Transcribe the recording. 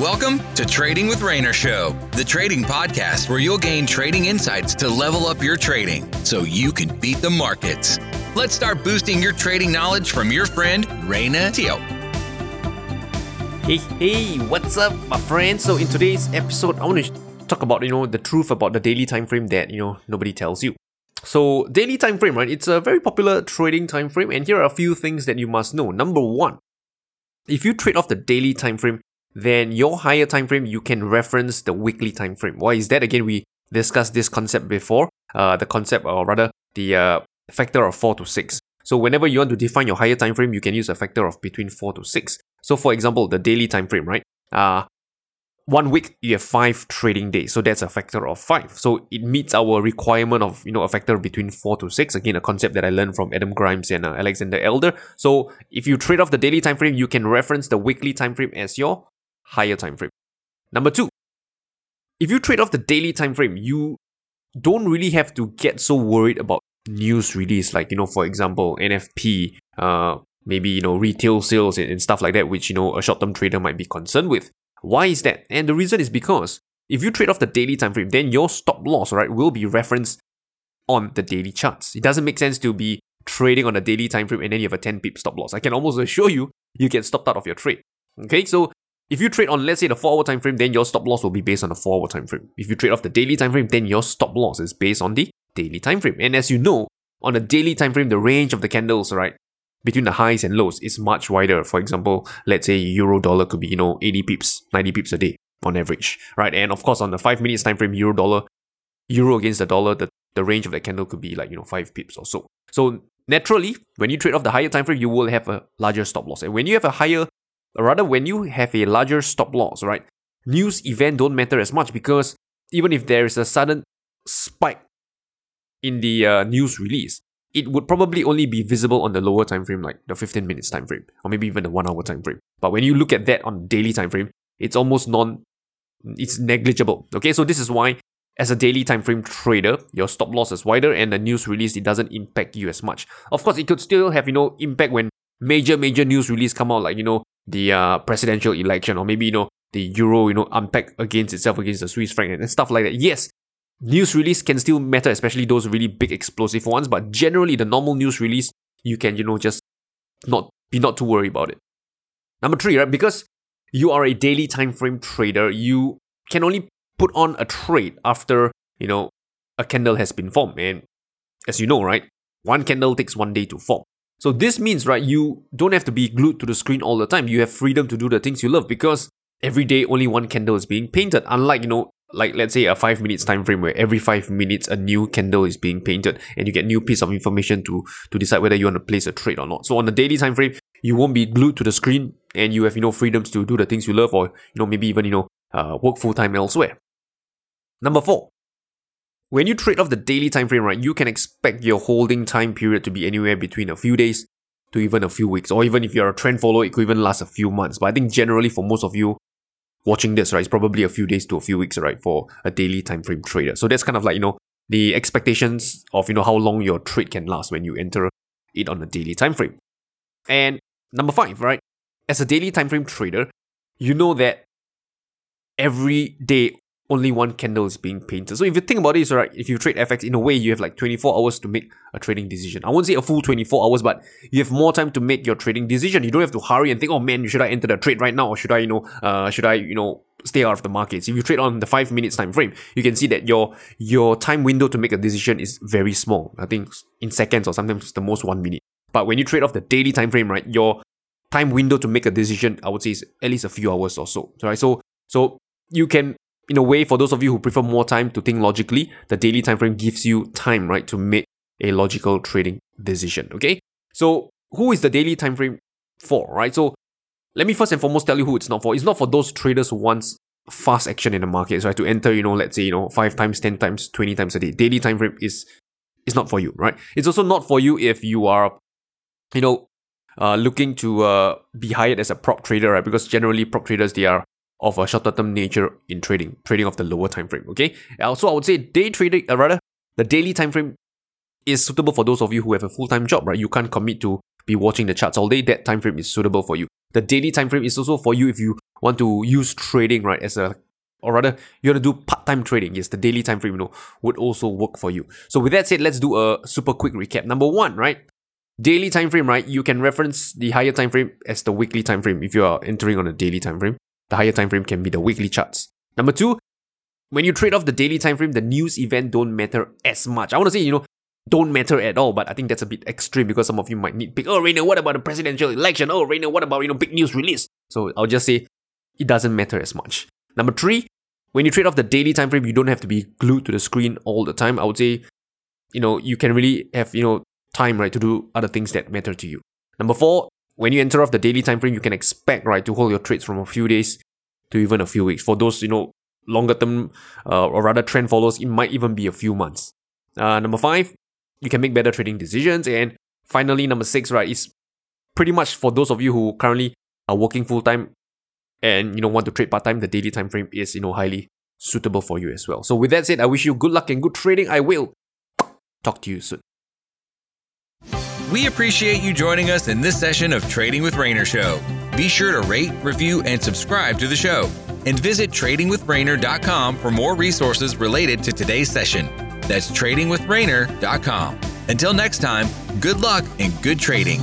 Welcome to Trading with Rayner Show, the trading podcast where you'll gain trading insights to level up your trading so you can beat the markets. Let's start boosting your trading knowledge from your friend Rayner Teo. Hey, hey, what's up, my friends? So in today's episode, I want to talk about you know the truth about the daily time frame that you know nobody tells you. So daily time frame, right? It's a very popular trading time frame, and here are a few things that you must know. Number one, if you trade off the daily time frame, then your higher time frame you can reference the weekly time frame. Why is that? Again, we discussed this concept before. Uh, the concept, or rather, the uh, factor of four to six. So whenever you want to define your higher time frame, you can use a factor of between four to six. So for example, the daily time frame, right? Uh, one week you have five trading days so that's a factor of five so it meets our requirement of you know a factor between four to six again a concept that i learned from adam grimes and uh, alexander elder so if you trade off the daily time frame you can reference the weekly time frame as your higher time frame number two if you trade off the daily time frame you don't really have to get so worried about news release like you know for example nfp uh maybe you know retail sales and, and stuff like that which you know a short-term trader might be concerned with why is that? And the reason is because if you trade off the daily time frame, then your stop loss, right, will be referenced on the daily charts. It doesn't make sense to be trading on a daily time frame and then you have a 10 pip stop loss. I can almost assure you you get stopped out of your trade. Okay, so if you trade on let's say the 4 hour time frame, then your stop loss will be based on the 4 hour time frame. If you trade off the daily time frame, then your stop loss is based on the daily time frame. And as you know, on the daily time frame, the range of the candles, right, between the highs and lows is much wider. For example, let's say euro dollar could be, you know, 80 pips, 90 pips a day on average, right? And of course, on the five minutes time frame, euro dollar, euro against the dollar, the, the range of the candle could be like, you know, five pips or so. So naturally, when you trade off the higher time frame, you will have a larger stop loss. And when you have a higher, rather, when you have a larger stop loss, right? News event don't matter as much because even if there is a sudden spike in the uh, news release, it would probably only be visible on the lower time frame, like the 15 minutes time frame, or maybe even the one hour time frame. But when you look at that on daily time frame, it's almost non, it's negligible. Okay, so this is why, as a daily time frame trader, your stop loss is wider, and the news release it doesn't impact you as much. Of course, it could still have you know impact when major major news release come out, like you know the uh, presidential election, or maybe you know the euro, you know, unpack against itself against the Swiss franc and stuff like that. Yes, news release can still matter, especially those really big explosive ones. But generally, the normal news release, you can, you know, just not be not too worried about it. Number three, right? Because you are a daily time frame trader, you can only put on a trade after, you know, a candle has been formed. And as you know, right, one candle takes one day to form. So this means, right, you don't have to be glued to the screen all the time. You have freedom to do the things you love because every day only one candle is being painted. Unlike, you know, like let's say a five minutes time frame where every five minutes a new candle is being painted and you get new piece of information to to decide whether you want to place a trade or not. So on the daily time frame, you won't be glued to the screen and you have you know freedoms to do the things you love or you know maybe even you know uh, work full time elsewhere. Number four, when you trade off the daily time frame, right, you can expect your holding time period to be anywhere between a few days to even a few weeks, or even if you're a trend follower, it could even last a few months. But I think generally for most of you, watching this, right, it's probably a few days to a few weeks, right, for a daily time frame trader. So that's kind of like, you know, the expectations of, you know, how long your trade can last when you enter it on a daily time frame. And number five, right, as a daily time frame trader, you know that every day only one candle is being painted. So if you think about it, so right, if you trade FX, in a way, you have like 24 hours to make a trading decision. I won't say a full 24 hours, but you have more time to make your trading decision. You don't have to hurry and think, oh man, should I enter the trade right now, or should I, you know, uh, should I, you know, stay out of the markets. If you trade on the five minutes time frame, you can see that your your time window to make a decision is very small. I think in seconds or sometimes the most one minute. But when you trade off the daily time frame, right, your time window to make a decision, I would say is at least a few hours or so. Right. So so you can in a way, for those of you who prefer more time to think logically, the daily time frame gives you time, right, to make a logical trading decision. Okay. So who is the daily time frame for, right? So let me first and foremost tell you who it's not for. It's not for those traders who want fast action in the markets, right? To enter, you know, let's say, you know, five times, ten times, twenty times a day. Daily time frame is is not for you, right? It's also not for you if you are, you know, uh, looking to uh, be hired as a prop trader, right? Because generally prop traders they are of a shorter term nature in trading, trading of the lower time frame. Okay. Also, I would say day trading, uh, rather the daily time frame is suitable for those of you who have a full time job, right? You can't commit to be watching the charts all day. That time frame is suitable for you. The daily time frame is also for you if you want to use trading, right, as a or rather you want to do part-time trading yes the daily time frame you know would also work for you so with that said let's do a super quick recap number one right daily time frame right you can reference the higher time frame as the weekly time frame if you are entering on a daily time frame the higher time frame can be the weekly charts. Number two when you trade off the daily time frame the news event don't matter as much. I want to say you know don't matter at all but i think that's a bit extreme because some of you might need pick oh Rayner what about the presidential election? Oh Rayner what about you know big news release? So i'll just say it doesn't matter as much. Number three, when you trade off the daily time frame, you don't have to be glued to the screen all the time. I would say, you know, you can really have, you know, time, right, to do other things that matter to you. Number four, when you enter off the daily time frame, you can expect, right, to hold your trades from a few days to even a few weeks. For those, you know, longer term uh, or rather trend followers, it might even be a few months. Uh, number five, you can make better trading decisions. And finally, number six, right, is pretty much for those of you who currently are working full time and you know want to trade part time, the daily time frame is you know highly suitable for you as well. So with that said, I wish you good luck and good trading. I will talk to you soon. We appreciate you joining us in this session of Trading with Rayner Show. Be sure to rate, review, and subscribe to the show. And visit tradingwithrayner.com for more resources related to today's session. That's tradingwithrayner.com. Until next time, good luck and good trading.